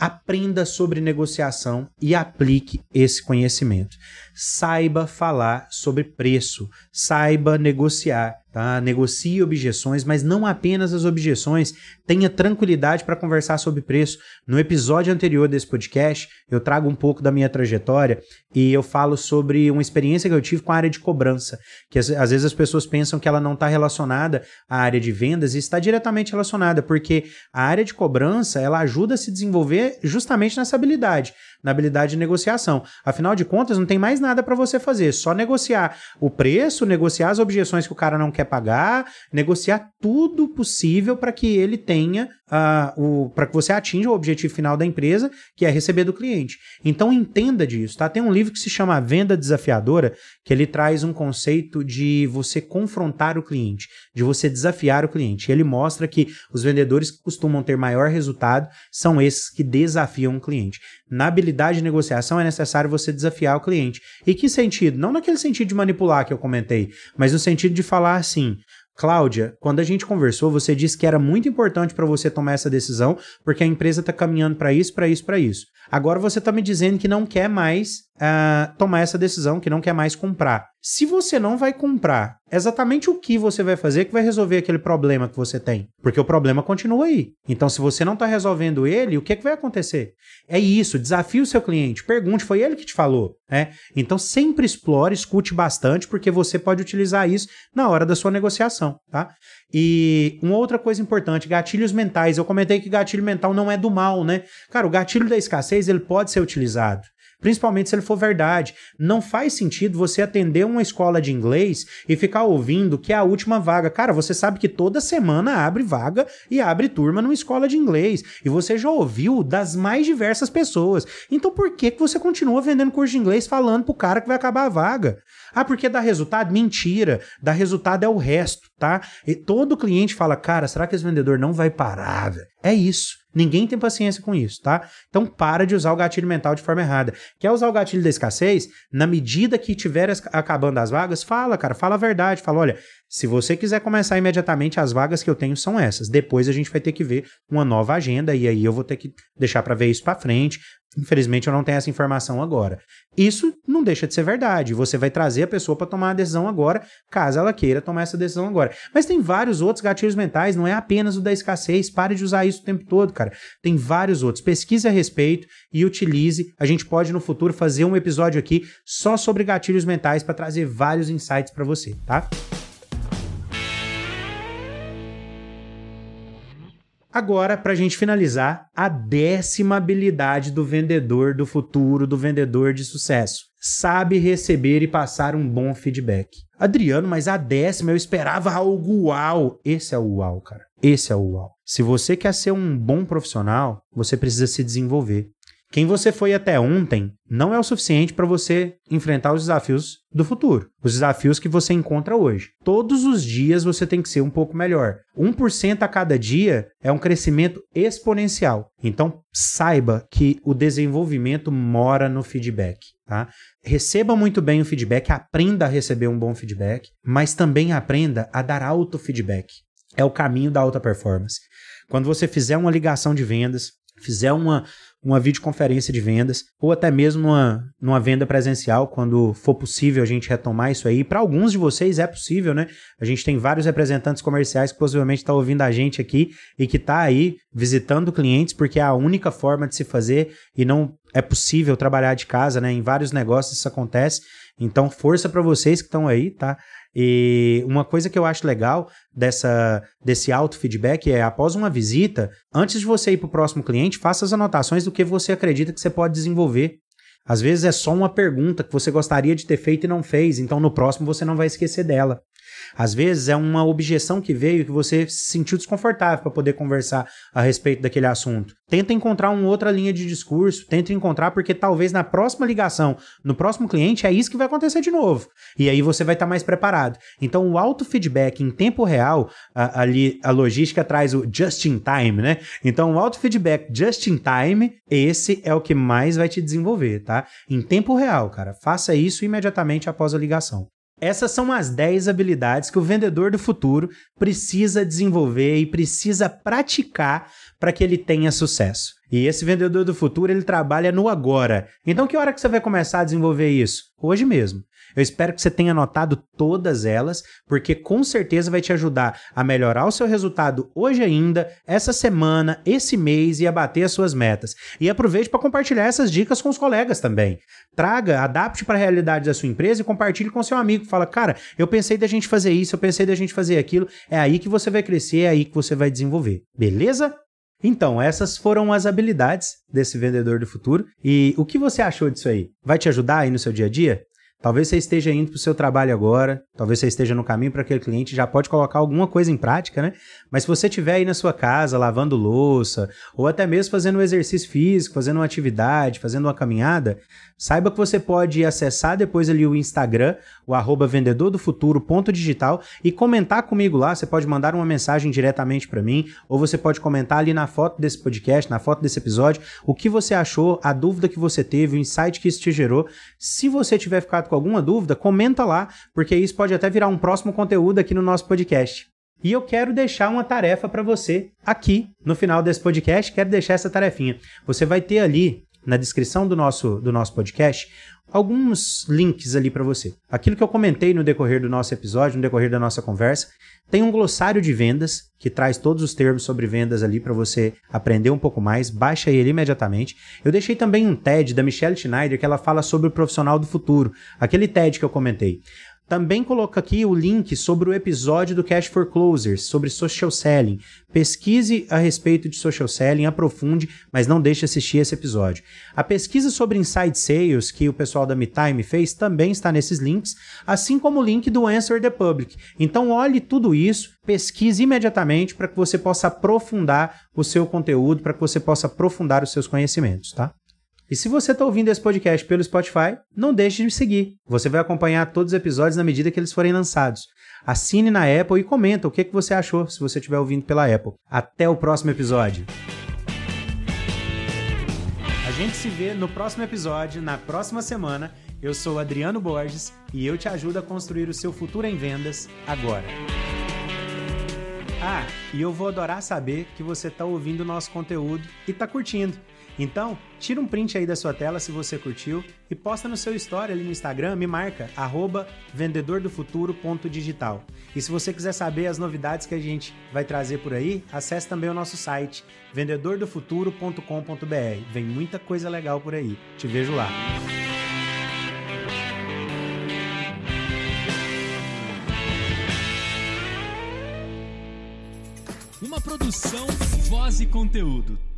Aprenda sobre negociação e aplique esse conhecimento. Saiba falar sobre preço, saiba negociar, tá? Negocie objeções, mas não apenas as objeções. Tenha tranquilidade para conversar sobre preço. No episódio anterior desse podcast, eu trago um pouco da minha trajetória e eu falo sobre uma experiência que eu tive com a área de cobrança, que às, às vezes as pessoas pensam que ela não está relacionada à área de vendas e está diretamente relacionada, porque a área de cobrança ela ajuda a se desenvolver justamente nessa habilidade na habilidade de negociação. Afinal de contas, não tem mais nada para você fazer, só negociar o preço, negociar as objeções que o cara não quer pagar, negociar tudo possível para que ele tenha uh, o para que você atinja o objetivo final da empresa, que é receber do cliente. Então entenda disso, tá? Tem um livro que se chama Venda Desafiadora, que ele traz um conceito de você confrontar o cliente, de você desafiar o cliente. Ele mostra que os vendedores que costumam ter maior resultado são esses que desafiam o cliente. Na habilidade de negociação é necessário você desafiar o cliente. E que sentido? Não naquele sentido de manipular que eu comentei, mas no sentido de falar assim: Cláudia, quando a gente conversou, você disse que era muito importante para você tomar essa decisão, porque a empresa está caminhando para isso, para isso, para isso. Agora você está me dizendo que não quer mais uh, tomar essa decisão, que não quer mais comprar. Se você não vai comprar, exatamente o que você vai fazer que vai resolver aquele problema que você tem? Porque o problema continua aí. Então, se você não está resolvendo ele, o que, que vai acontecer? É isso, desafie o seu cliente, pergunte, foi ele que te falou, né? Então, sempre explore, escute bastante, porque você pode utilizar isso na hora da sua negociação, tá? E uma outra coisa importante, gatilhos mentais. Eu comentei que gatilho mental não é do mal, né? Cara, o gatilho da escassez ele pode ser utilizado principalmente se ele for verdade. Não faz sentido você atender uma escola de inglês e ficar ouvindo que é a última vaga. Cara, você sabe que toda semana abre vaga e abre turma numa escola de inglês. E você já ouviu das mais diversas pessoas. Então por que, que você continua vendendo curso de inglês falando pro cara que vai acabar a vaga? Ah, porque dá resultado? Mentira. Dá resultado é o resto, tá? E todo cliente fala, cara, será que esse vendedor não vai parar, velho? É isso. Ninguém tem paciência com isso, tá? Então para de usar o gatilho mental de forma errada. Quer usar o gatilho da escassez? Na medida que tiver acabando as vagas, fala, cara, fala a verdade. Fala, olha, se você quiser começar imediatamente, as vagas que eu tenho são essas. Depois a gente vai ter que ver uma nova agenda e aí eu vou ter que deixar para ver isso para frente. Infelizmente eu não tenho essa informação agora. Isso não deixa de ser verdade. Você vai trazer a pessoa para tomar a decisão agora, caso ela queira tomar essa decisão agora. Mas tem vários outros gatilhos mentais, não é apenas o da escassez. Pare de usar isso o tempo todo, cara. Tem vários outros. Pesquise a respeito e utilize. A gente pode no futuro fazer um episódio aqui só sobre gatilhos mentais para trazer vários insights para você, tá? Agora, para a gente finalizar, a décima habilidade do vendedor do futuro, do vendedor de sucesso. Sabe receber e passar um bom feedback. Adriano, mas a décima eu esperava algo uau. Esse é o uau, cara. Esse é o uau. Se você quer ser um bom profissional, você precisa se desenvolver. Quem você foi até ontem não é o suficiente para você enfrentar os desafios do futuro, os desafios que você encontra hoje. Todos os dias você tem que ser um pouco melhor. 1% a cada dia é um crescimento exponencial. Então, saiba que o desenvolvimento mora no feedback. Tá? Receba muito bem o feedback, aprenda a receber um bom feedback, mas também aprenda a dar auto-feedback. É o caminho da alta performance. Quando você fizer uma ligação de vendas, fizer uma, uma videoconferência de vendas, ou até mesmo uma, numa venda presencial, quando for possível a gente retomar isso aí. Para alguns de vocês é possível, né? A gente tem vários representantes comerciais que possivelmente estão tá ouvindo a gente aqui e que está aí visitando clientes, porque é a única forma de se fazer e não é possível trabalhar de casa, né? Em vários negócios isso acontece. Então, força para vocês que estão aí, tá? E uma coisa que eu acho legal dessa, desse auto-feedback é, após uma visita, antes de você ir para o próximo cliente, faça as anotações do que você acredita que você pode desenvolver. Às vezes é só uma pergunta que você gostaria de ter feito e não fez, então no próximo você não vai esquecer dela. Às vezes é uma objeção que veio que você se sentiu desconfortável para poder conversar a respeito daquele assunto. Tenta encontrar uma outra linha de discurso, tenta encontrar porque talvez na próxima ligação, no próximo cliente, é isso que vai acontecer de novo. E aí você vai estar tá mais preparado. Então o auto-feedback em tempo real, a, ali a logística traz o just in time, né? Então o auto-feedback just in time, esse é o que mais vai te desenvolver, tá? Em tempo real, cara. Faça isso imediatamente após a ligação. Essas são as 10 habilidades que o vendedor do futuro precisa desenvolver e precisa praticar para que ele tenha sucesso. E esse vendedor do futuro, ele trabalha no agora. Então que hora que você vai começar a desenvolver isso? Hoje mesmo. Eu espero que você tenha anotado todas elas, porque com certeza vai te ajudar a melhorar o seu resultado hoje ainda, essa semana, esse mês e a bater as suas metas. E aproveite para compartilhar essas dicas com os colegas também. Traga, adapte para a realidade da sua empresa e compartilhe com seu amigo. Fala, cara, eu pensei da gente fazer isso, eu pensei da gente fazer aquilo. É aí que você vai crescer, é aí que você vai desenvolver. Beleza? Então, essas foram as habilidades desse vendedor do futuro. E o que você achou disso aí? Vai te ajudar aí no seu dia a dia? Talvez você esteja indo para o seu trabalho agora, talvez você esteja no caminho para aquele cliente, já pode colocar alguma coisa em prática, né? Mas se você estiver aí na sua casa lavando louça, ou até mesmo fazendo um exercício físico, fazendo uma atividade, fazendo uma caminhada, saiba que você pode acessar depois ali o Instagram, o arroba vendedordofuturo.digital e comentar comigo lá. Você pode mandar uma mensagem diretamente para mim, ou você pode comentar ali na foto desse podcast, na foto desse episódio, o que você achou, a dúvida que você teve, o insight que isso te gerou. Se você tiver ficado com alguma dúvida, comenta lá, porque isso pode até virar um próximo conteúdo aqui no nosso podcast. E eu quero deixar uma tarefa para você aqui no final desse podcast. Quero deixar essa tarefinha. Você vai ter ali na descrição do nosso, do nosso podcast alguns links ali para você. Aquilo que eu comentei no decorrer do nosso episódio, no decorrer da nossa conversa, tem um glossário de vendas que traz todos os termos sobre vendas ali para você aprender um pouco mais. Baixa ele imediatamente. Eu deixei também um TED da Michelle Schneider que ela fala sobre o profissional do futuro, aquele TED que eu comentei. Também coloco aqui o link sobre o episódio do Cash for Closers, sobre social selling. Pesquise a respeito de social selling, aprofunde, mas não deixe de assistir esse episódio. A pesquisa sobre inside sales que o pessoal da MeTime fez também está nesses links, assim como o link do Answer the Public. Então olhe tudo isso, pesquise imediatamente para que você possa aprofundar o seu conteúdo, para que você possa aprofundar os seus conhecimentos, tá? E se você está ouvindo esse podcast pelo Spotify, não deixe de me seguir. Você vai acompanhar todos os episódios na medida que eles forem lançados. Assine na Apple e comenta o que, que você achou se você estiver ouvindo pela Apple. Até o próximo episódio. A gente se vê no próximo episódio, na próxima semana. Eu sou Adriano Borges e eu te ajudo a construir o seu futuro em vendas agora. Ah, e eu vou adorar saber que você está ouvindo o nosso conteúdo e está curtindo. Então, tira um print aí da sua tela se você curtiu e posta no seu story ali no Instagram, me marca, vendedordofuturo.digital. E se você quiser saber as novidades que a gente vai trazer por aí, acesse também o nosso site, vendedordofuturo.com.br. Vem muita coisa legal por aí. Te vejo lá. Uma produção, voz e conteúdo.